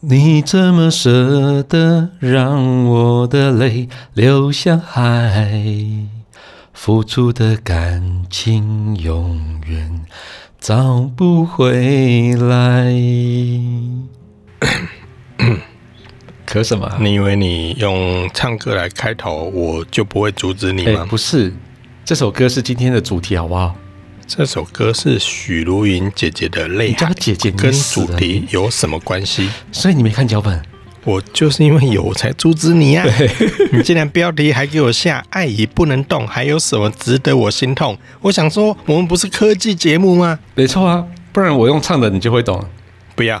你怎么舍得让我的泪流向海？付出的感情永远找不回来。咳什么？你以为你用唱歌来开头，我就不会阻止你吗？不是，这首歌是今天的主题，好不好？这首歌是许茹芸姐姐的泪，你叫姐姐，跟主题有什么关系？所以你没看脚本，我就是因为有我才阻止你啊！你竟然标题还给我下“爱已不能动”，还有什么值得我心痛？我想说，我们不是科技节目吗？没错啊，不然我用唱的你就会懂。不要。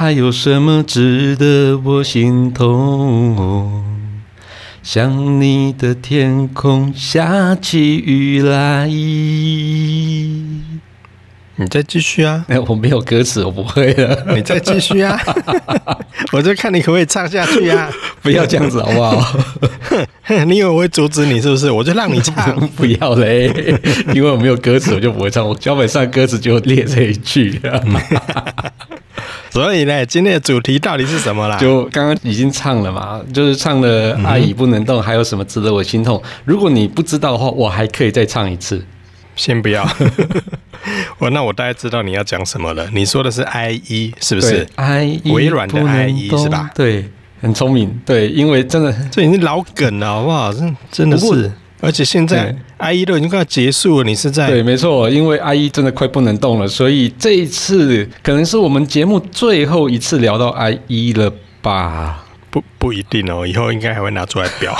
还有什么值得我心痛？想你的天空下起雨来。你再继续啊！哎，我没有歌词，我不会了。你再继续啊！我就看你可不可以唱下去啊！不要这样子好不好？你以为我会阻止你是不是？我就让你唱。不要嘞，因为我没有歌词，我就不会唱。我脚本上歌词就列这一句。所以呢，今天的主题到底是什么啦？就刚刚已经唱了嘛，就是唱了《爱已不能动》，还有什么值得我心痛？如果你不知道的话，我还可以再唱一次。先不要，我 那我大概知道你要讲什么了。你说的是 IE 是不是？IE 微软的 IE 是吧？对，很聪明。对，因为真的这已经老梗了，好不好？真真的是。而且现在 IE 都已经快要结束了，你是在？对，没错，因为 IE 真的快不能动了，所以这一次可能是我们节目最后一次聊到 IE 了吧？不，不一定哦，以后应该还会拿出来表。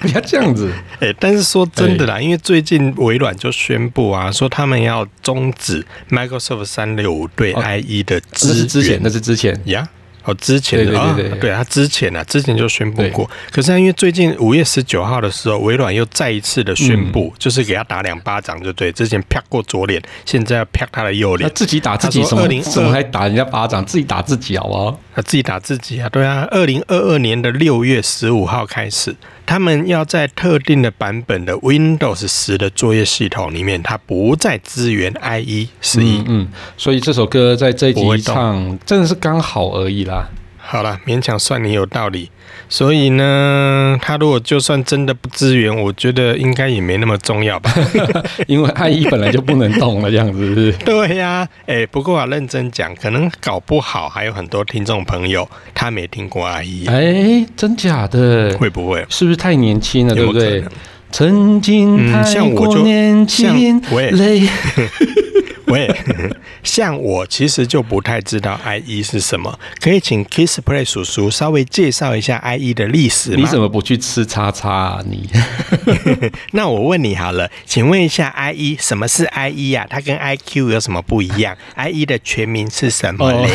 不要这样子，哎、欸，但是说真的啦，因为最近微软就宣布啊，说他们要终止 Microsoft 三六五对 IE 的支之前，那是之前呀。哦，之前的对对他之前啊，之前就宣布过。可是因为最近五月十九号的时候，微软又再一次的宣布，就是给他打两巴掌，就对。之前啪过左脸，现在要啪他的右脸。他自己打自己什么？怎么还打人家巴掌？自己打自己好不好？他自己打自己啊，对啊。二零二二年的六月十五号开始。他们要在特定的版本的 Windows 十的作业系统里面，它不再支援 IE 十一。嗯，所以这首歌在这一集唱，真的是刚好而已啦。好了，勉强算你有道理。所以呢，他如果就算真的不支援，我觉得应该也没那么重要吧。因为阿姨本来就不能动了，这样子？对呀、啊，哎、欸，不过啊，认真讲，可能搞不好还有很多听众朋友他没听过阿姨。哎、欸，真假的？会不会？是不是太年轻了？对不对？曾经太过年轻，累。喂，像我其实就不太知道 IE 是什么，可以请 Kissplay 叔叔稍微介绍一下 IE 的历史吗？你怎么不去吃叉叉啊？你？那我问你好了，请问一下 IE 什么是 IE 呀、啊？它跟 IQ 有什么不一样？IE 的全名是什么嘞？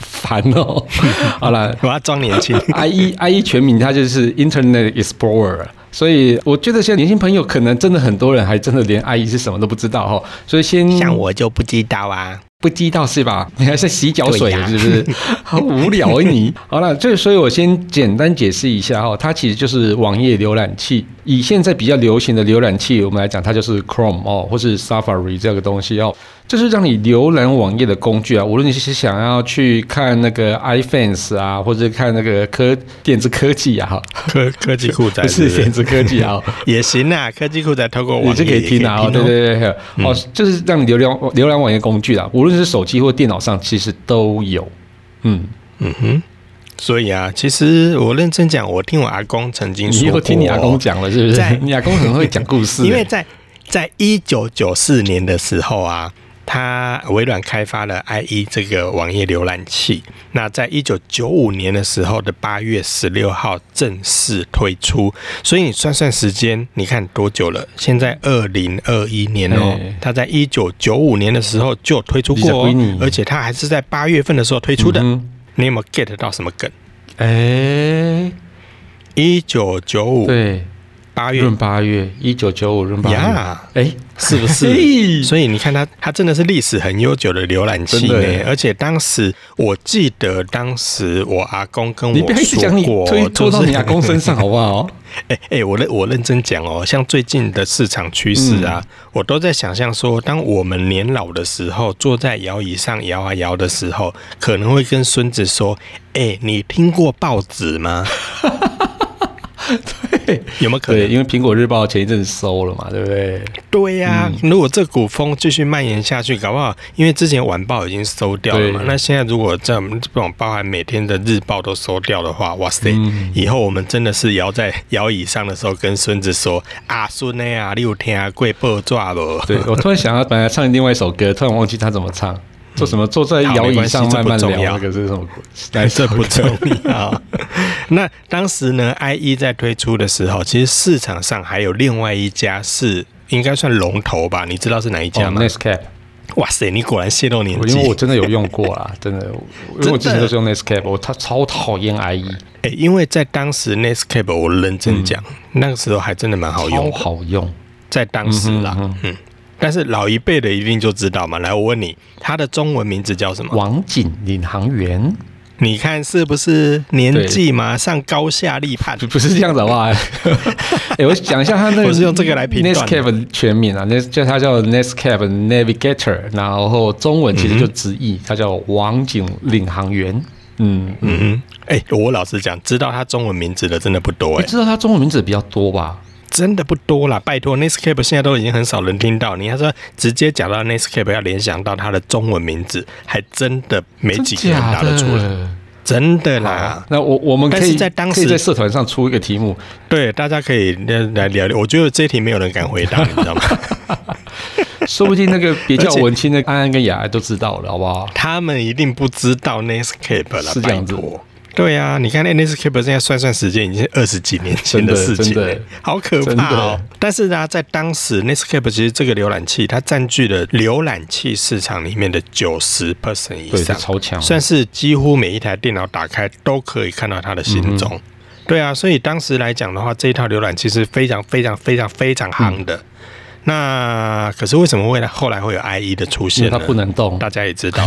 烦哦，哦！好了，我要装年轻。IE IE 全名它就是 Internet Explorer。所以我觉得现在年轻朋友可能真的很多人还真的连阿姨是什么都不知道哈，所以先像我就不知道啊，不知道是吧？你 还是洗脚水是不是？好无聊啊你！好了，这所以我先简单解释一下哈，它其实就是网页浏览器。以现在比较流行的浏览器，我们来讲，它就是 Chrome 哦，或是 Safari 这个东西哦，就是让你浏览网页的工具啊。无论你是想要去看那个 iFans 啊，或者看那个科电子科技啊，科科技酷宅是电子科技啊，也行啊。科技酷宅透过网页你是可以听啊，对对对，哦，就是让你浏览浏览网页工具啊，无论是手机或电脑上，其实都有。嗯嗯哼。所以啊，其实我认真讲，我听我阿公曾经说过，听你阿公讲了，是不是？你阿公很会讲故事。因为在在一九九四年的时候啊，它微软开发了 IE 这个网页浏览器。那在一九九五年的时候的八月十六号正式推出。所以你算算时间，你看多久了？现在二零二一年哦，它在一九九五年的时候就推出过，而且它还是在八月份的时候推出的。你有没有 get 到什么梗？哎，一九九五对。八月闰八月一九九五闰八月，哎，是不是？所以你看它，它真的是历史很悠久的浏览器呢。而且当时我记得，当时我阿公跟我说过，你别讲你推拖到你阿公身上好不好？哎哎，我认我认真讲哦，像最近的市场趋势啊，我都在想象说，当我们年老的时候，坐在摇椅上摇啊摇的时候，可能会跟孙子说：“哎，你听过报纸吗？” 对，有没有可能？因为苹果日报前一阵子收了嘛，对不对？对呀、啊，嗯、如果这股风继续蔓延下去，搞不好，因为之前晚报已经收掉了嘛，那现在如果这这种包含每天的日报都收掉的话，哇塞，嗯、以后我们真的是摇在摇椅上的时候，跟孙子说：“啊，孙呢啊，你有听过报抓不？”对，我突然想要本来唱另外一首歌，突然忘记他怎么唱。做什么？坐在摇椅上慢慢聊，那个是什么？来这不重要。那当时呢，IE 在推出的时候，其实市场上还有另外一家是应该算龙头吧？你知道是哪一家吗？Netscape。哇塞，你果然泄露年纪。因为我真的有用过啦，真的。因为我之前都是用 Netscape，我他超讨厌 IE。哎，因为在当时 Netscape，我认真讲，那个时候还真的蛮好用，好用。在当时啦，嗯。但是老一辈的一定就知道嘛。来，我问你，他的中文名字叫什么？网景领航员。你看是不是年纪马上高下立判？不是这样子的话。哎、欸，我讲一下他那个，我是用这个来评断。Netscape 全名啊，那叫他叫 Netscape Navigator，然后中文其实就直译，它叫网警领航员。嗯嗯。哎、欸，我老实讲，知道他中文名字的真的不多哎、欸。知道他中文名字比较多吧？真的不多啦，拜托，Netscape 现在都已经很少人听到。你要说直接讲到 Netscape 要联想到它的中文名字，还真的没几个人答得出来。真的啦，那我我们可以在当时在社团上出一个题目，对，大家可以来聊聊。我觉得这一题没有人敢回答，你知道吗？说不定那个别叫文青的安安跟雅安都知道了，好不好？他们一定不知道 Netscape 了，是这样子。对呀、啊，你看 Netscape 现在算算时间，已经是二十几年前的事情了，好可怕哦。但是呢，在当时 Netscape 其实这个浏览器，它占据了浏览器市场里面的九十 percent 以上，超强，算是几乎每一台电脑打开都可以看到它的行踪。嗯、对啊，所以当时来讲的话，这一套浏览器是非常非常非常非常夯的。嗯、那可是为什么会后来会有 IE 的出现呢？它不能动，大家也知道。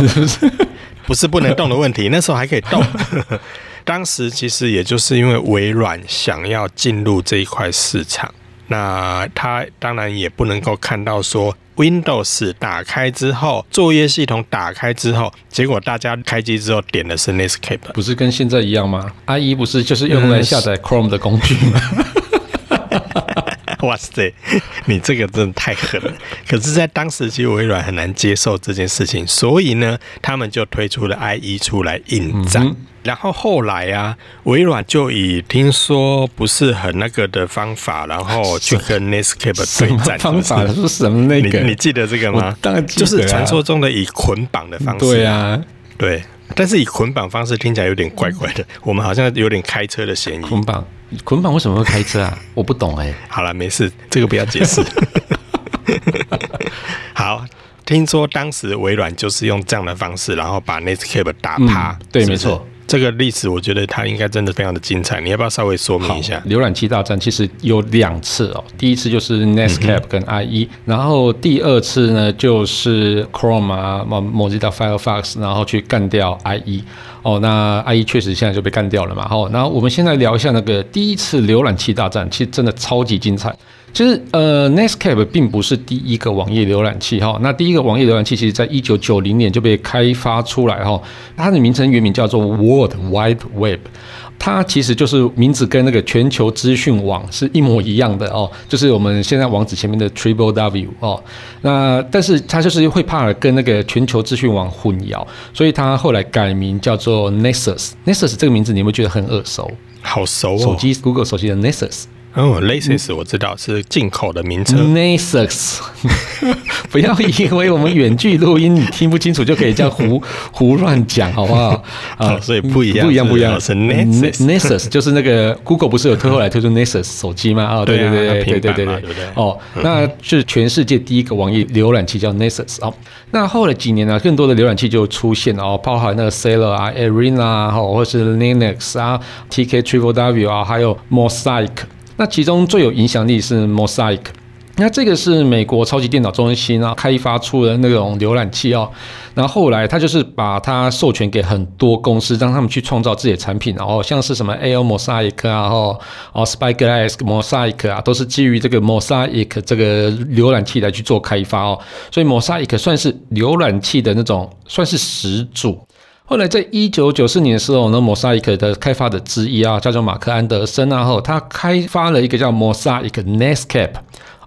不是不能动的问题，那时候还可以动。当时其实也就是因为微软想要进入这一块市场，那它当然也不能够看到说 Windows 打开之后，作业系统打开之后，结果大家开机之后点的是 Netscape，不是跟现在一样吗？IE 不是就是用来下载 Chrome 的工具吗？哇塞，你这个真的太狠了！可是，在当时其实微软很难接受这件事情，所以呢，他们就推出了 IE 出来应战。嗯、然后后来啊，微软就以听说不是很那个的方法，然后去跟 Netscape 对战。方法是什么？那个你，你记得这个吗？当然就是传说中的以捆绑的方式。对啊，对。但是以捆绑方式听起来有点怪怪的，我们好像有点开车的嫌疑。捆绑。捆绑为什么会开车啊？我不懂哎、欸。好了，没事，这个不要解释。好，听说当时微软就是用这样的方式，然后把 Netscape 打趴。嗯、对，是是没错。这个历史我觉得它应该真的非常的精彩，你要不要稍微说明一下？浏览器大战其实有两次哦，第一次就是 Netscape 跟 IE，、嗯、然后第二次呢就是 Chrome 啊、Mozilla Firefox，然后去干掉 IE。哦，那 IE 确实现在就被干掉了嘛。好，那我们现在聊一下那个第一次浏览器大战，其实真的超级精彩。其实，呃，Netscape 并不是第一个网页浏览器哈。那第一个网页浏览器，其实在一九九零年就被开发出来哈。它的名称原名叫做 World Wide Web，它其实就是名字跟那个全球资讯网是一模一样的哦，就是我们现在网址前面的 Triple W 哦。那但是它就是会怕跟那个全球资讯网混淆，所以它后来改名叫做 Nexus。Nexus 这个名字你有没有觉得很耳熟？好熟哦，手机 Google 手机的 Nexus。哦，Lexus 我知道是进口的名称。Lexus，不要以为我们远距录音你听不清楚就可以这样胡 胡乱讲，好不好？啊、哦，所以不一样，不一样，不一样。是 Nexus，就是那个 Google 不是有推后来推出 Nexus 手机吗？啊，对对对对对对对对。哦，那是全世界第一个网页浏览器叫 Nexus 哦。那后来几年呢，更多的浏览器就出现了哦，包含那个 Sailor 啊、Arena 啊，或者是 Linux 啊、TK Triple W 啊，还有 Mosaic。那其中最有影响力是 Mosaic，那这个是美国超级电脑中心啊开发出的那种浏览器哦。然后后来他就是把它授权给很多公司，让他们去创造自己的产品，然后像是什么 AO Mosaic 啊，哦哦 Spyglass Mosaic 啊，都是基于这个 Mosaic 这个浏览器来去做开发哦。所以 Mosaic 算是浏览器的那种算是始祖。后来，在一九九四年的时候呢摩萨伊克的开发的之一啊，叫做马克安德森啊，后他开发了一个叫摩萨伊克 Netscape。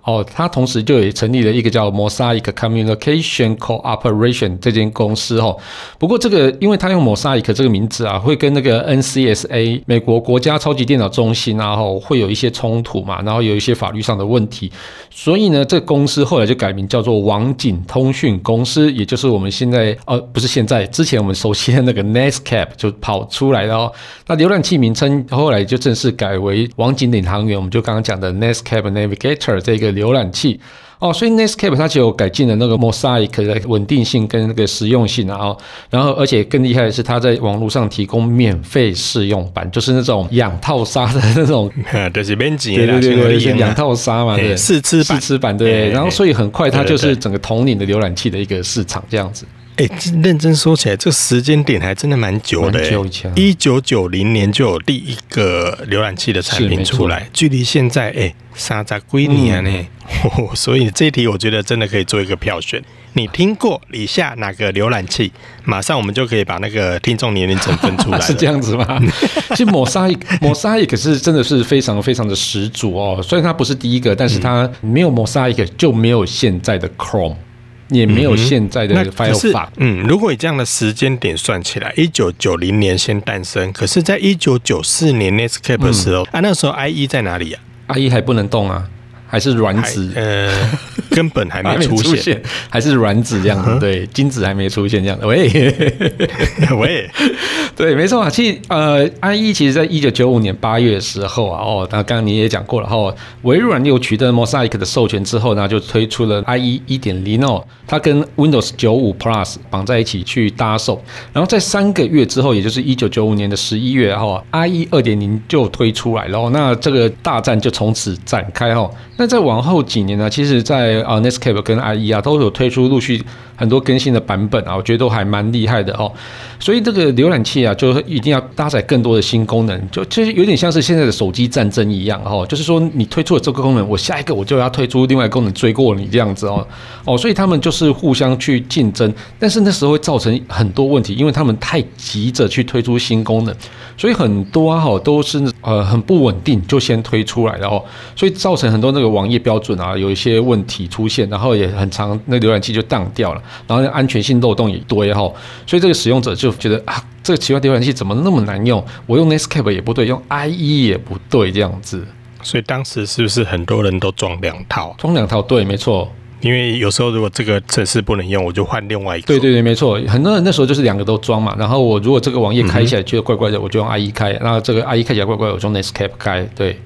哦，他同时就也成立了一个叫 Mosaic Communication Corporation 这间公司哦。不过这个，因为他用 Mosaic 这个名字啊，会跟那个 NCSA 美国国家超级电脑中心啊，后会有一些冲突嘛，然后有一些法律上的问题，所以呢，这个公司后来就改名叫做网景通讯公司，也就是我们现在呃，不是现在，之前我们熟悉的那个 Netscap 就跑出来了哦。那浏览器名称后来就正式改为网景领航员，我们就刚刚讲的 Netscap Navigator 这个。浏览器。哦，所以 Netscape 它就有改进了那个 Mosaic 的稳定性跟那个实用性啊，然后而且更厉害的是，它在网络上提供免费试用版，就是那种养套沙的那种，就是免钱对对对养套沙嘛，对，试吃试吃版对，然后所以很快它就是整个统领的浏览器的一个市场这样子。哎，认真说起来，这个时间点还真的蛮久的。久以前，一九九零年就有第一个浏览器的产品出来，距离现在哎，三十几年呢。所以这一题我觉得真的可以做一个票选。你听过以下哪个浏览器？马上我们就可以把那个听众年龄层分出来。是这样子吗？其实 Mosaic，Mosaic 是真的是非常非常的始祖哦。虽然它不是第一个，但是它没有 Mosaic 就没有现在的 Chrome。也没有现在的 Firefox。嗯，如果以这样的时间点算起来，一九九零年先诞生，可是在一九九四年 Netscape 的时候，嗯、啊，那时候 IE 在哪里啊？IE 还不能动啊。还是卵子，呃，根本还没出现，还是卵子这样子，对，精子还没出现这样的。喂，喂，对，没错啊。其实，呃，IE 其实在一九九五年八月的时候啊，哦，那刚刚你也讲过了哈，微软又取得 Mosaic 的授权之后呢，就推出了 IE 一点零哦，它跟 Windows 九五 Plus 绑在一起去搭售，然后在三个月之后，也就是一九九五年的十一月哈，IE 二点零就推出来了，那这个大战就从此展开哈。那在往后几年呢，其实，在啊 Netscape 跟 IE 啊都有推出陆续很多更新的版本啊，我觉得都还蛮厉害的哦。所以这个浏览器啊，就一定要搭载更多的新功能，就其实有点像是现在的手机战争一样哦。就是说，你推出了这个功能，我下一个我就要推出另外功能追过你这样子哦。哦，所以他们就是互相去竞争，但是那时候会造成很多问题，因为他们太急着去推出新功能，所以很多啊哈都是呃很不稳定，就先推出来了哦，所以造成很多那个。网页标准啊，有一些问题出现，然后也很长，那浏览器就当掉了，然后安全性漏洞也多哈，所以这个使用者就觉得啊，这个奇怪浏览器怎么那么难用？我用 Netscape 也不对，用 IE 也不对，这样子。所以当时是不是很多人都装两套？装两套，对，没错。因为有时候如果这个程式不能用，我就换另外一个。对对对，没错。很多人那时候就是两个都装嘛，然后我如果这个网页开起来觉得怪怪的，我就用 IE 开；然后这个 IE 开起来怪怪，我就用 Netscape 开。对。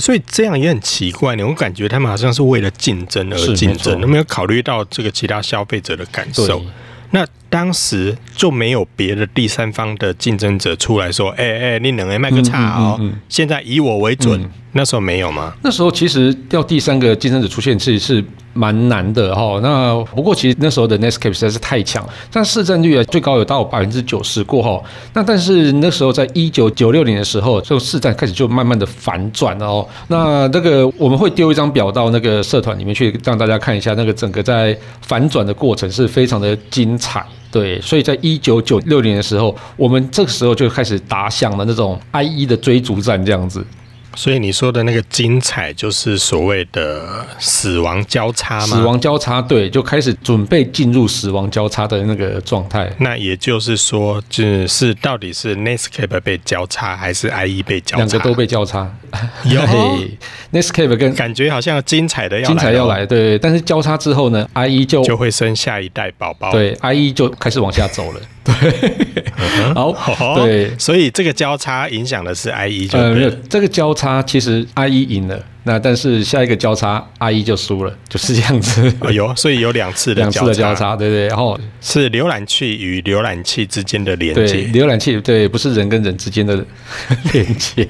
所以这样也很奇怪，呢。我感觉他们好像是为了竞争而竞争，都没有考虑到这个其他消费者的感受？那当时就没有别的第三方的竞争者出来说：“哎、欸、哎、欸，你能卖个差哦、嗯嗯嗯？现在以我为准。”那时候没有吗？那时候其实要第三个竞争者出现，其实是。蛮难的哈，那不过其实那时候的 Netscape 实在是太强，但市占率啊最高有到百分之九十过后，那但是那时候在一九九六年的时候，就市占开始就慢慢的反转了哦。那那个我们会丢一张表到那个社团里面去，让大家看一下那个整个在反转的过程是非常的精彩。对，所以在一九九六年的时候，我们这个时候就开始打响了那种 IE 的追逐战这样子。所以你说的那个精彩，就是所谓的死亡交叉吗？死亡交叉，对，就开始准备进入死亡交叉的那个状态。那也就是说，就是到底是 Netscape 被交叉，还是 IE 被交叉？两个都被交叉。有 Netscape 跟感觉好像精彩的要精彩要来，对。但是交叉之后呢，IE 就就会生下一代宝宝，对，IE 就开始往下走了。对，好，好，对，所以这个交叉影响的是 IE，就呃，没有这个交叉，其实 IE 赢了，那但是下一个交叉 IE 就输了，就是这样子。哎呦，所以有两次的两次的交叉，对对，然后是浏览器与浏览器之间的连接，浏览器对，不是人跟人之间的连接。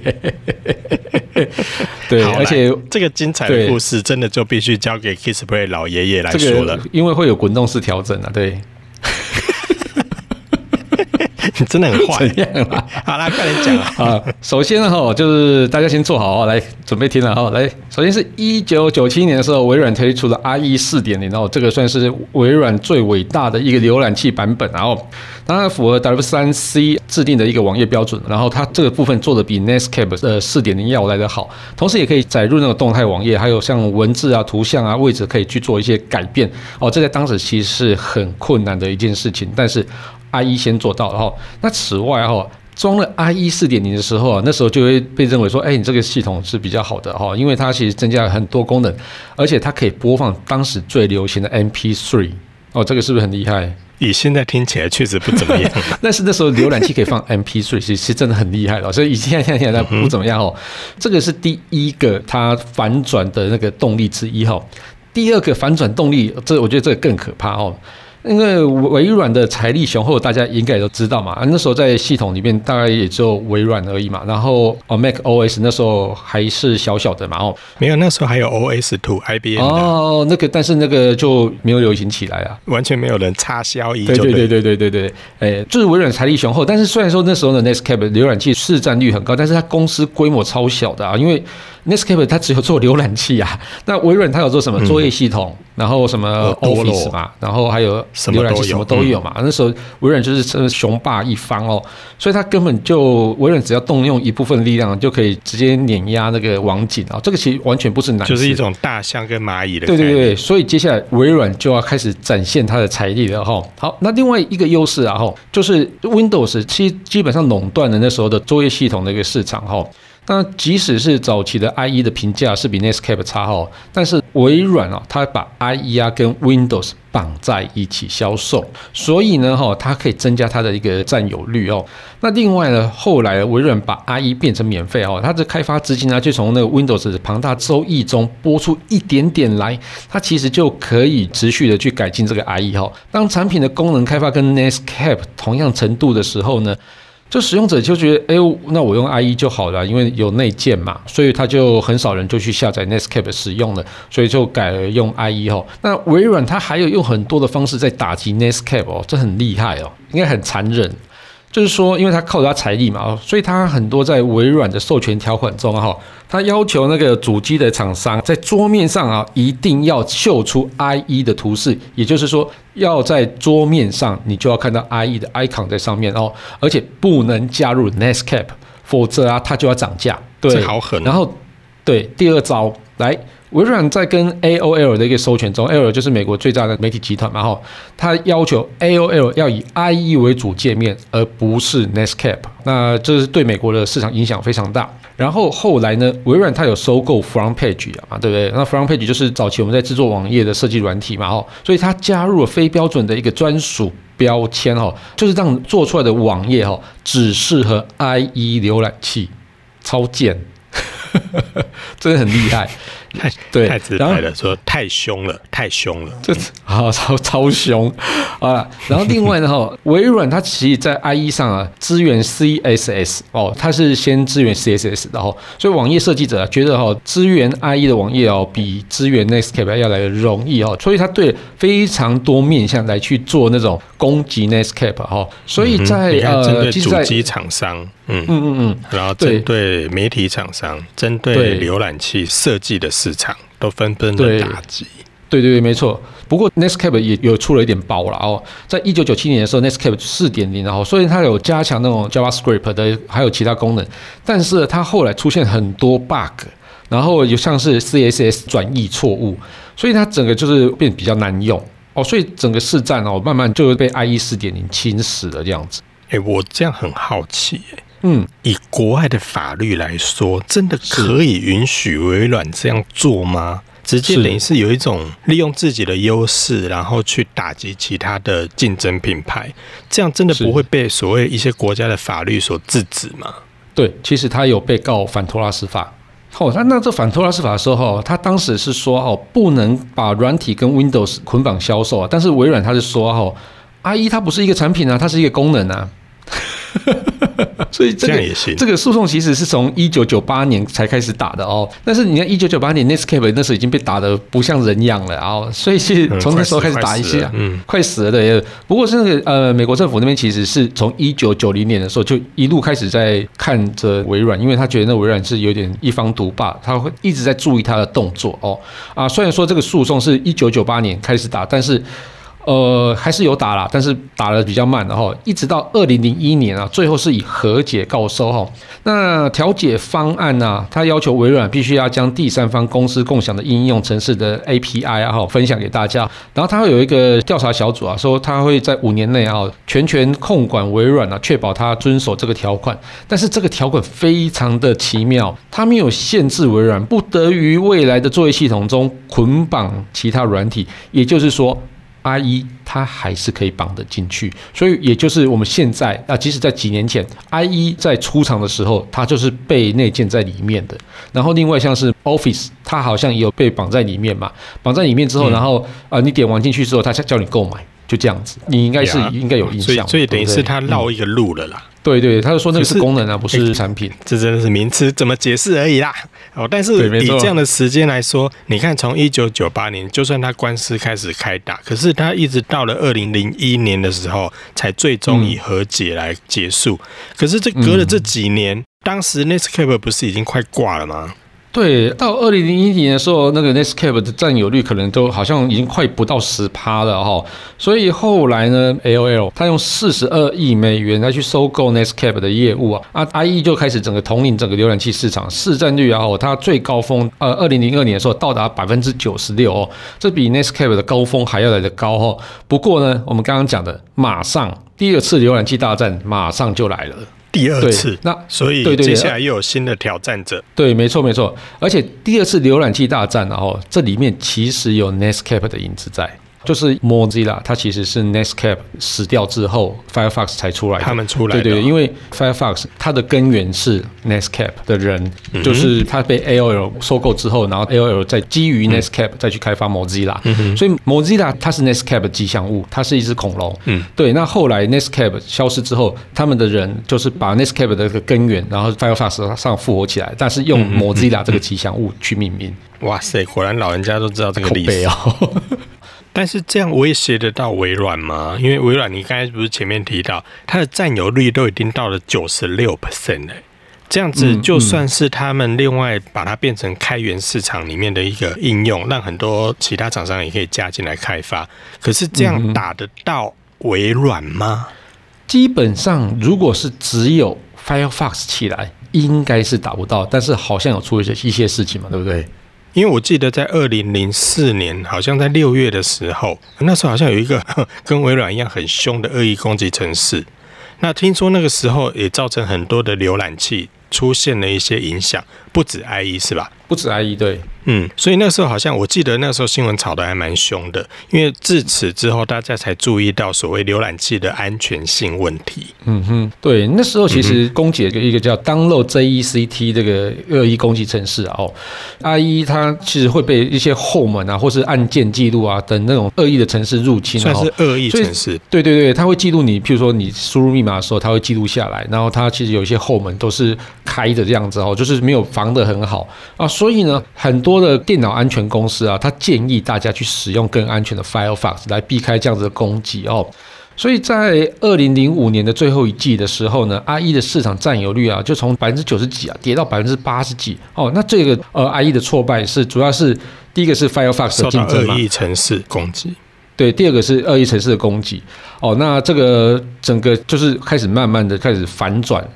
对，而且这个精彩的故事真的就必须交给 Kissplay 老爷爷来说了，因为会有滚动式调整啊，对。你 真的很坏，怎样啦？好啦，快点讲啊！首先呢，哈，就是大家先坐好，来准备听了哈。来，首先是一九九七年的时候，微软推出了 IE 四点零，然后这个算是微软最伟大的一个浏览器版本，然后当然符合 W 三 C 制定的一个网页标准，然后它这个部分做的比 Netscape 的四点零要来得好，同时也可以载入那个动态网页，还有像文字啊、图像啊、位置可以去做一些改变哦。这在当时其实是很困难的一件事情，但是。IE 先做到，然后那此外哈，装了 IE 四点零的时候啊，那时候就会被认为说，哎，你这个系统是比较好的哈，因为它其实增加了很多功能，而且它可以播放当时最流行的 MP3 哦，这个是不是很厉害？以现在听起来确实不怎么样，但是那时候浏览器可以放 MP3，其实是真的很厉害了，所以以现在现在不怎么样哦。这个是第一个它反转的那个动力之一哈，第二个反转动力，这我觉得这个更可怕哦。因为微软的财力雄厚，大家应该也都知道嘛。那时候在系统里面大概也只有微软而已嘛。然后哦，Mac OS 那时候还是小小的嘛。哦，没有，那时候还有 OS Two IBM 哦，那个但是那个就没有流行起来啊，完全没有人插销一。对对对对对对对，哎，就是微软财力雄厚。但是虽然说那时候的 Netscape 浏览器市占率很高，但是它公司规模超小的啊，因为 Netscape 它只有做浏览器啊。那微软它有做什么作业系统？嗯然后什么 Office 嘛，然后还有浏览器什么都有嘛。那时候微软就是真的雄霸一方哦，所以它根本就微软只要动用一部分力量，就可以直接碾压那个网景啊。这个其实完全不是难，就是一种大象跟蚂蚁的。对对对，所以接下来微软就要开始展现它的财力了哈。好，那另外一个优势啊哈，就是 Windows 其实基本上垄断了那时候的作业系统的一个市场哈。那即使是早期的 IE 的评价是比 Netscape 差哈，但是微软啊，它把 IE 啊跟 Windows 绑在一起销售，所以呢哈，它可以增加它的一个占有率哦。那另外呢，后来微软把 IE 变成免费哦，它的开发资金呢，就从那个 Windows 的庞大收益中拨出一点点来，它其实就可以持续的去改进这个 IE 哈。当产品的功能开发跟 Netscape 同样程度的时候呢，就使用者就觉得，哎，那我用 IE 就好了，因为有内建嘛，所以他就很少人就去下载 Netscape 使用了，所以就改了用 IE 哦。那微软它还有用很多的方式在打击 Netscape 哦，这很厉害哦，应该很残忍。就是说，因为他靠着他财力嘛，所以他很多在微软的授权条款中哈，他要求那个主机的厂商在桌面上啊一定要秀出 IE 的图示，也就是说要在桌面上你就要看到 IE 的 icon 在上面哦，而且不能加入 Netscape，否则啊它就要涨价。对，好狠。然后对第二招来。微软在跟 AOL 的一个授权中，AOL 就是美国最大的媒体集团嘛，哈，它要求 AOL 要以 IE 为主界面，而不是 Netscape。那这是对美国的市场影响非常大。然后后来呢，微软它有收购 FrontPage 啊，对不对？那 FrontPage 就是早期我们在制作网页的设计软体嘛，哈，所以它加入了非标准的一个专属标签，哈，就是让做出来的网页哈只适合 IE 浏览器，超贱，真的很厉害。太对，太直白了，说太凶了，太凶了，这好超超凶啊！然后另外呢，哈，微软它其实在 IE 上啊，支援 CSS 哦，它是先支援 CSS 然后，所以网页设计者觉得哈，支援 IE 的网页哦，比支援 Netscape 要来的容易哦，所以它对非常多面向来去做那种攻击 Netscape 哈，所以在呃，主机厂商，嗯嗯嗯嗯，然后针对媒体厂商，针对浏览器设计的。市场都纷纷的打击，对对对，没错。不过 Netscape 也有出了一点包了哦，在一九九七年的时候，Netscape 四点零，然后虽然它有加强那种 JavaScript 的，还有其他功能，但是它后来出现很多 bug，然后有像是 CSS 转译错误，所以它整个就是变比较难用哦，所以整个市占哦，慢慢就会被 IE 四点零侵蚀了这样子。哎，我这样很好奇，嗯，以国外的法律来说，真的可以允许微软这样做吗？直接等于是有一种利用自己的优势，然后去打击其他的竞争品牌，这样真的不会被所谓一些国家的法律所制止吗？对，其实他有被告反托拉斯法。哦，那那这反托拉斯法的时候，他当时是说哦，不能把软体跟 Windows 捆绑销售啊。但是微软他是说哦，IE 它不是一个产品啊，它是一个功能啊。所以这个也行。这个诉讼其实是从一九九八年才开始打的哦。但是你看一九九八年 Netscape 那时候已经被打得不像人样了啊，所以是从那时候开始打一些，嗯，快死了的。不过是那个呃，美国政府那边其实是从一九九零年的时候就一路开始在看着微软，因为他觉得那微软是有点一方独霸，他会一直在注意他的动作哦。啊，虽然说这个诉讼是一九九八年开始打，但是。呃，还是有打啦，但是打得比较慢，然后一直到二零零一年啊，最后是以和解告收哈。那调解方案呢、啊，他要求微软必须要将第三方公司共享的应用程式的 API 啊，哈，分享给大家。然后他会有一个调查小组啊，说他会在五年内啊，全权控管微软啊，确保他遵守这个条款。但是这个条款非常的奇妙，它没有限制微软不得于未来的作业系统中捆绑其他软体，也就是说。IE 它还是可以绑得进去，所以也就是我们现在啊，即使在几年前，IE 在出厂的时候，它就是被内建在里面的。然后另外像是 Office，它好像也有被绑在里面嘛，绑在里面之后，然后啊，你点完进去之后，它才叫你购买，就这样子。你应该是应该有印象，所以等于是它绕一个路了啦。对对，他就说那个是功能啊，不是产品，这真的是名词怎么解释而已啦。哦，但是以这样的时间来说，你看从一九九八年，就算他官司开始开打，可是他一直到了二零零一年的时候，才最终以和解来结束。可是这隔了这几年，当时 Netscape 不是已经快挂了吗？对，到二零零一年的时候，那个 Netscape 的占有率可能都好像已经快不到十趴了哈。所以后来呢，AOL 他用四十二亿美元来去收购 Netscape 的业务啊，啊，IE 就开始整个统领整个浏览器市场，市占率啊，它最高峰呃，二零零二年的时候到达百分之九十六哦，这比 Netscape 的高峰还要来得高哦。不过呢，我们刚刚讲的，马上第二次浏览器大战马上就来了。第二次，那所以接下来又有新的挑战者。对，没错没错，而且第二次浏览器大战，然后这里面其实有 Netscape 的影子在。就是 Mozilla，它其实是 Netscape 死掉之后，Firefox 才出来的。他们出来的，对对，因为 Firefox 它的根源是 Netscape 的人，嗯、就是它被 AOL 收购之后，然后 AOL 再基于 Netscape 再去开发 Mozilla，嗯、所以 Mozilla 它是 Netscape 的吉祥物，它是一只恐龙。嗯，对。那后来 Netscape 消失之后，他们的人就是把 Netscape 的这个根源，然后 Firefox 上复活起来，但是用 Mozilla 这个吉祥物去命名。哇塞，果然老人家都知道这个历史哦。但是这样威胁得到微软吗？因为微软，你刚才不是前面提到它的占有率都已经到了九十六 percent 了，这样子就算是他们另外把它变成开源市场里面的一个应用，让很多其他厂商也可以加进来开发。可是这样打得到微软吗？基本上，如果是只有 Firefox 起来，应该是打不到。但是好像有出一些一些事情嘛，对不对？因为我记得在二零零四年，好像在六月的时候，那时候好像有一个 跟微软一样很凶的恶意攻击城市。那听说那个时候也造成很多的浏览器出现了一些影响，不止 IE 是吧？不止 IE 对。嗯，所以那时候好像我记得那时候新闻炒得还蛮凶的，因为自此之后大家才注意到所谓浏览器的安全性问题。嗯哼，对，那时候其实攻击一个叫 Download JECT 这个恶意攻击程式哦，IE 它其实会被一些后门啊，或是按键记录啊等那种恶意的程式入侵，算是恶意程式。对对对，它会记录你，譬如说你输入密码的时候，它会记录下来，然后它其实有一些后门都是开着这样子哦，就是没有防得很好啊，所以呢，很多的电脑安全全公司啊，他建议大家去使用更安全的 Firefox 来避开这样子的攻击哦。所以在二零零五年的最后一季的时候呢，IE 的市场占有率啊，就从百分之九十几啊，跌到百分之八十几。哦，那这个呃，IE 的挫败是主要是第一个是 Firefox 的竞争嘛，恶意城市攻击。对，第二个是恶意城市的攻击。哦，那这个整个就是开始慢慢的开始反转。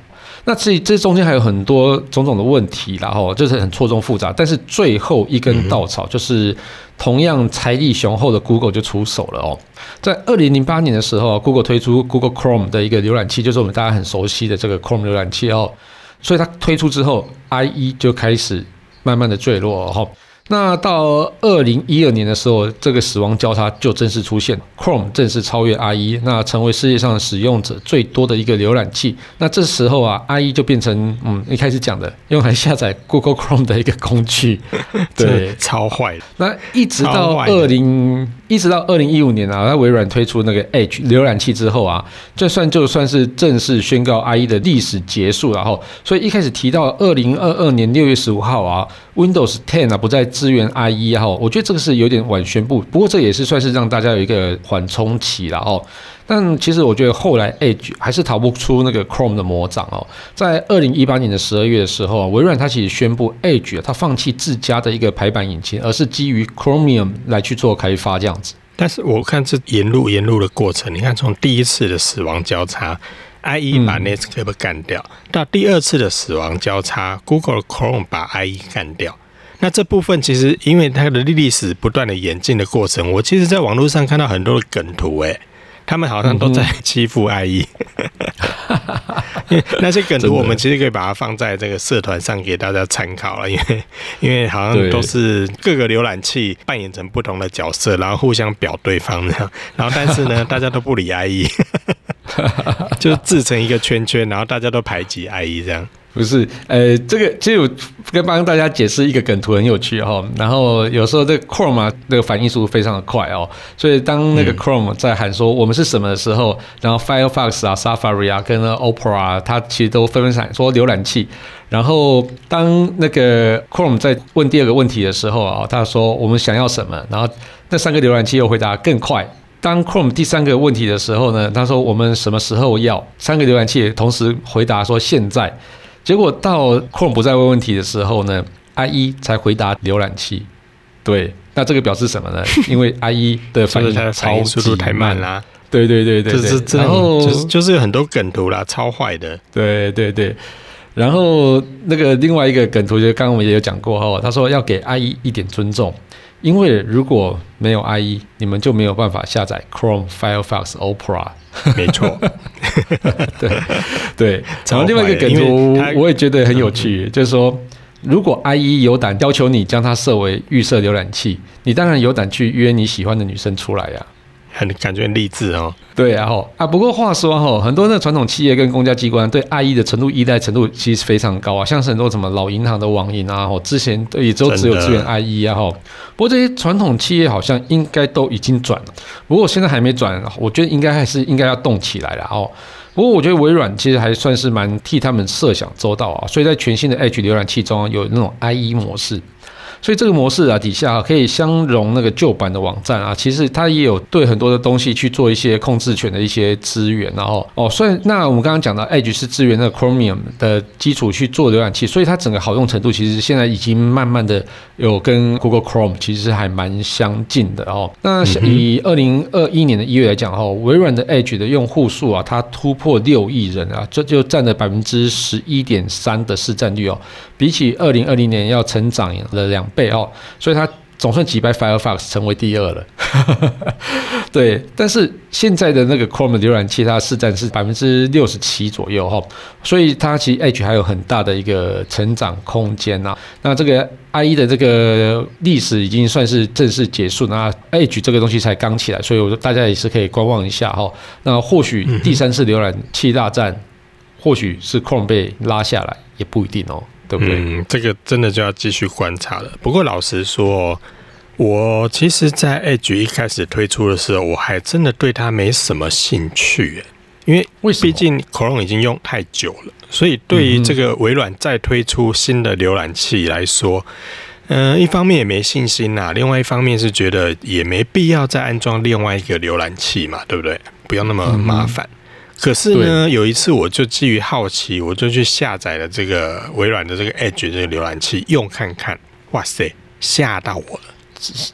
那这这中间还有很多种种的问题，然后就是很错综复杂。但是最后一根稻草就是，同样财力雄厚的 Google 就出手了哦。在二零零八年的时候，Google 推出 Google Chrome 的一个浏览器，就是我们大家很熟悉的这个 Chrome 浏览器哦。所以它推出之后，IE 就开始慢慢的坠落哦。那到二零一二年的时候，这个死亡交叉就正式出现，Chrome 正式超越 IE，那成为世界上使用者最多的一个浏览器。那这时候啊，IE 就变成嗯一开始讲的用来下载 Google Chrome 的一个工具，对，超坏。那一直到二零一直到二零一五年啊，那微软推出那个 Edge 浏览器之后啊，这算就算是正式宣告 IE 的历史结束。然后，所以一开始提到二零二二年六月十五号啊，Windows Ten 啊不再。支援 IE 哈，我觉得这个是有点晚宣布，不过这也是算是让大家有一个缓冲期了哦。但其实我觉得后来 Edge 还是逃不出那个 Chrome 的魔掌哦。在二零一八年的十二月的时候，微软它其实宣布 Edge 它放弃自家的一个排版引擎，而是基于 Chromium 来去做开发这样子。但是我看这沿路沿路的过程，你看从第一次的死亡交叉，IE 把 Netscape 干掉，嗯，到第二次的死亡交叉，Google Chrome 把 IE 干掉。那这部分其实，因为它的历史不断的演进的过程，我其实在网络上看到很多的梗图，诶，他们好像都在欺负 IE，因为那些梗图我们其实可以把它放在这个社团上给大家参考了，因为因为好像都是各个浏览器扮演成不同的角色，然后互相表对方这样，然后但是呢，大家都不理 IE，就自成一个圈圈，然后大家都排挤 IE 这样。不是，呃，这个其实我跟帮大家解释一个梗图很有趣哈。然后有时候这个 Chrome 啊，那个反应速度非常的快哦。所以当那个 Chrome 在喊说我们是什么的时候，然后 Firefox 啊、Safari 啊跟 Opera 啊，它其实都纷纷喊说浏览器。然后当那个 Chrome 在问第二个问题的时候啊，他说我们想要什么？然后那三个浏览器又回答更快。当 Chrome 第三个问题的时候呢，他说我们什么时候要？三个浏览器同时回答说现在。结果到 Chrome 不再问问题的时候呢，IE 才回答浏览器。对，那这个表示什么呢？因为 IE 的反应超速度太慢啦。对对对对对。然后就是就是有很多梗图啦，超坏的。对对对。然后那个另外一个梗图，就刚刚我们也有讲过哈，他说要给 IE 一点尊重。因为如果没有 IE，你们就没有办法下载 Chrome、Firefox、Opera。没错，对对。然后另外一个梗图，我也觉得很有趣，嗯、就是说，如果 IE 有胆要求你将它设为预设浏览器，你当然有胆去约你喜欢的女生出来呀、啊。很感觉很励志哦，对啊吼啊，不过话说吼，很多的传统企业跟公家机关对 IE 的程度依赖程度其实非常高啊，像是很多什么老银行的网银啊，吼之前也都只有支援 IE 啊吼，不过这些传统企业好像应该都已经转了，不过现在还没转，我觉得应该还是应该要动起来了哦。不过我觉得微软其实还算是蛮替他们设想周到啊，所以在全新的 Edge 浏览器中有那种 IE 模式。所以这个模式啊，底下可以相容那个旧版的网站啊，其实它也有对很多的东西去做一些控制权的一些资源，然后哦，所以那我们刚刚讲到 Edge 是支援那个 Chromium 的基础去做浏览器，所以它整个好用程度其实现在已经慢慢的有跟 Google Chrome 其实还蛮相近的哦。那以二零二一年的一月来讲哈，微软的 Edge 的用户数啊，它突破六亿人啊，这就占了百分之十一点三的市占率哦，比起二零二零年要成长了两倍哦，所以它总算击败 Firefox 成为第二了。对，但是现在的那个 Chrome 浏览器，它的市占是百分之六十七左右哈，所以它其实 Edge 还有很大的一个成长空间啊。那这个 IE 的这个历史已经算是正式结束，那 Edge 这个东西才刚起来，所以我说大家也是可以观望一下哈。那或许第三次浏览器大战，或许是 Chrome 被拉下来，也不一定哦。对不对？嗯，这个真的就要继续观察了。不过老实说，我其实，在 Edge 一开始推出的时候，我还真的对它没什么兴趣，因为为毕竟 Chrome 已经用太久了，所以对于这个微软再推出新的浏览器来说，嗯、呃，一方面也没信心呐，另外一方面是觉得也没必要再安装另外一个浏览器嘛，对不对？不用那么麻烦。嗯、可是呢，有一次我就基于好奇，我就去下载了这个微软的这个 Edge 这个浏览器用看看。哇塞，吓到我了！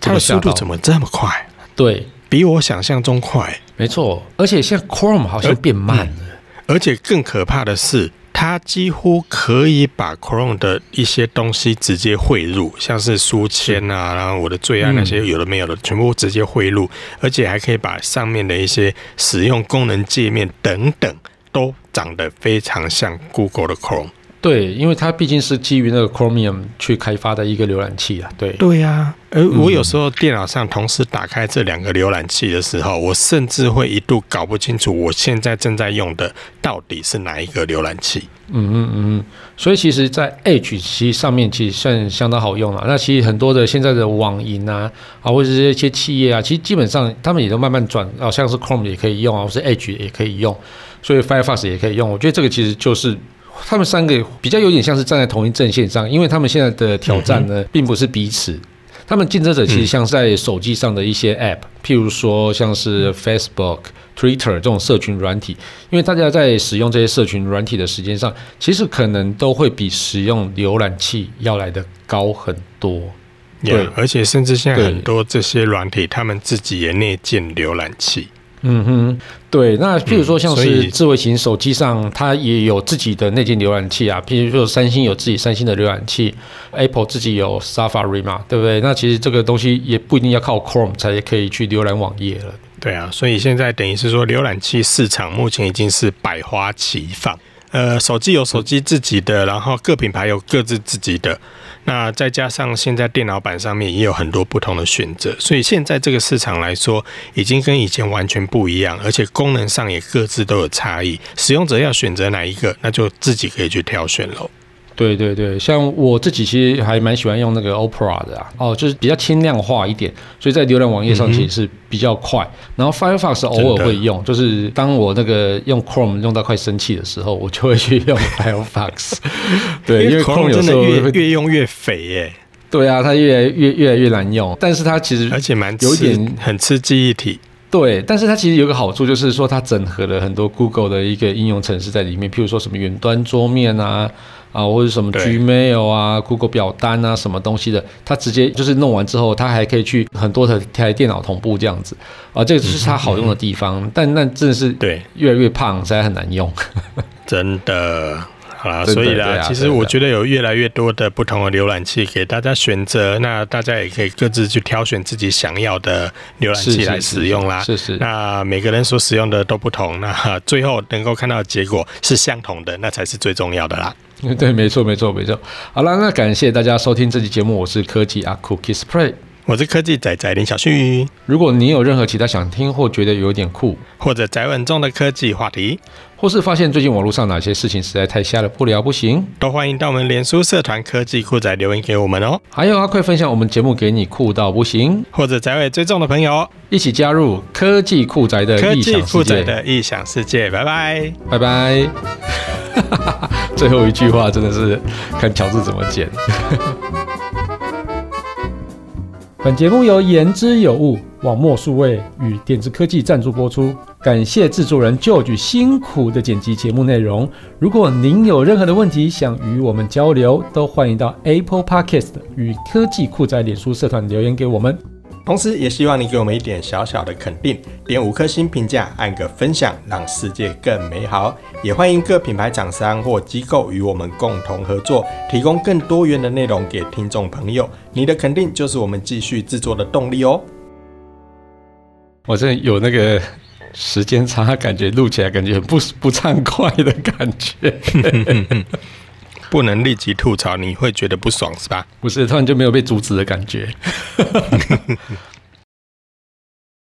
它的速度怎么这么快？对，比我想象中快。没错，而且现在 Chrome 好像变慢了。嗯、而且更可怕的是，它几乎可以把 Chrome 的一些东西直接汇入，像是书签啊，然后我的最爱那些有的没有的，全部直接汇入，而且还可以把上面的一些使用功能界面等等，都长得非常像 Google 的 Chrome。对，因为它毕竟是基于那个 Chromium 去开发的一个浏览器啊。对，对呀、啊。而我有时候电脑上同时打开这两个浏览器的时候，我甚至会一度搞不清楚我现在正在用的到底是哪一个浏览器。嗯嗯嗯。所以其实，在 Edge 其实上面其实算相当好用了。那其实很多的现在的网银啊，啊或者是一些企业啊，其实基本上他们也都慢慢转，好像是 Chrome 也可以用啊，或是 Edge 也可以用，所以 Firefox 也可以用。我觉得这个其实就是。他们三个比较有点像是站在同一阵线上，因为他们现在的挑战呢，嗯、并不是彼此。他们竞争者其实像在手机上的一些 App，、嗯、譬如说像是 Facebook、Twitter 这种社群软体，因为大家在使用这些社群软体的时间上，其实可能都会比使用浏览器要来得高很多。对而且甚至现在很多这些软体，他们自己也内建浏览器。嗯哼，对，那譬如说像是智慧型手机上，它也有自己的内建浏览器啊。譬如说三星有自己三星的浏览器，Apple 自己有 Safari 嘛，对不对？那其实这个东西也不一定要靠 Chrome 才可以去浏览网页了。对啊，所以现在等于是说，浏览器市场目前已经是百花齐放。呃，手机有手机自己的，然后各品牌有各自自己的。那再加上现在电脑版上面也有很多不同的选择，所以现在这个市场来说，已经跟以前完全不一样，而且功能上也各自都有差异。使用者要选择哪一个，那就自己可以去挑选喽。对对对，像我自己其实还蛮喜欢用那个 Opera 的啊，哦，就是比较轻量化一点，所以在浏览网页上其实是比较快。嗯、然后 Firefox 偶尔会用，就是当我那个用 Chrome 用到快生气的时候，我就会去用 Firefox。对，因为 Chrome 有时候越越用越肥耶。对啊，它越来越越来越难用，但是它其实而且蛮有点很吃记忆体。对，但是它其实有个好处，就是说它整合了很多 Google 的一个应用程式在里面，譬如说什么远端桌面啊。啊，或者什么 Gmail 啊、Google 表单啊，什么东西的，它直接就是弄完之后，它还可以去很多的台电脑同步这样子啊，这个就是它好用的地方。嗯、但那真的是对越来越胖，实在很难用。真的，好啦，所以啦，啊、其实我觉得有越来越多的不同的浏览器给大家选择，那大家也可以各自去挑选自己想要的浏览器来使用啦。是是，是，是是，那每个人所使用的都不同，那最后能够看到的结果是相同的，那才是最重要的啦。对，没错，没错，没错。好了，那感谢大家收听这期节目，我是科技阿酷 Kissplay，我是科技仔仔林小旭。如果你有任何其他想听或觉得有点酷，或者宅稳重的科技话题，或是发现最近网络上哪些事情实在太瞎了不聊不行，都欢迎到我们脸书社团科技酷仔留言给我们哦。还有啊，快分享我们节目给你酷到不行，或者宅尾最重的朋友，一起加入科技酷宅的。科技酷宅的异想世界，拜拜，拜拜。最后一句话真的是看乔治怎么剪。本节目由言之有物、网墨数位与点子科技赞助播出，感谢制作人旧举辛苦的剪辑节目内容。如果您有任何的问题想与我们交流，都欢迎到 Apple Podcast 与科技酷宅脸书社团留言给我们。同时，也希望你给我们一点小小的肯定，点五颗星评价，按个分享，让世界更美好。也欢迎各品牌厂商或机构与我们共同合作，提供更多元的内容给听众朋友。你的肯定就是我们继续制作的动力哦。我这有那个时间差，感觉录起来感觉很不不畅快的感觉。不能立即吐槽，你会觉得不爽是吧？不是，突然就没有被阻止的感觉。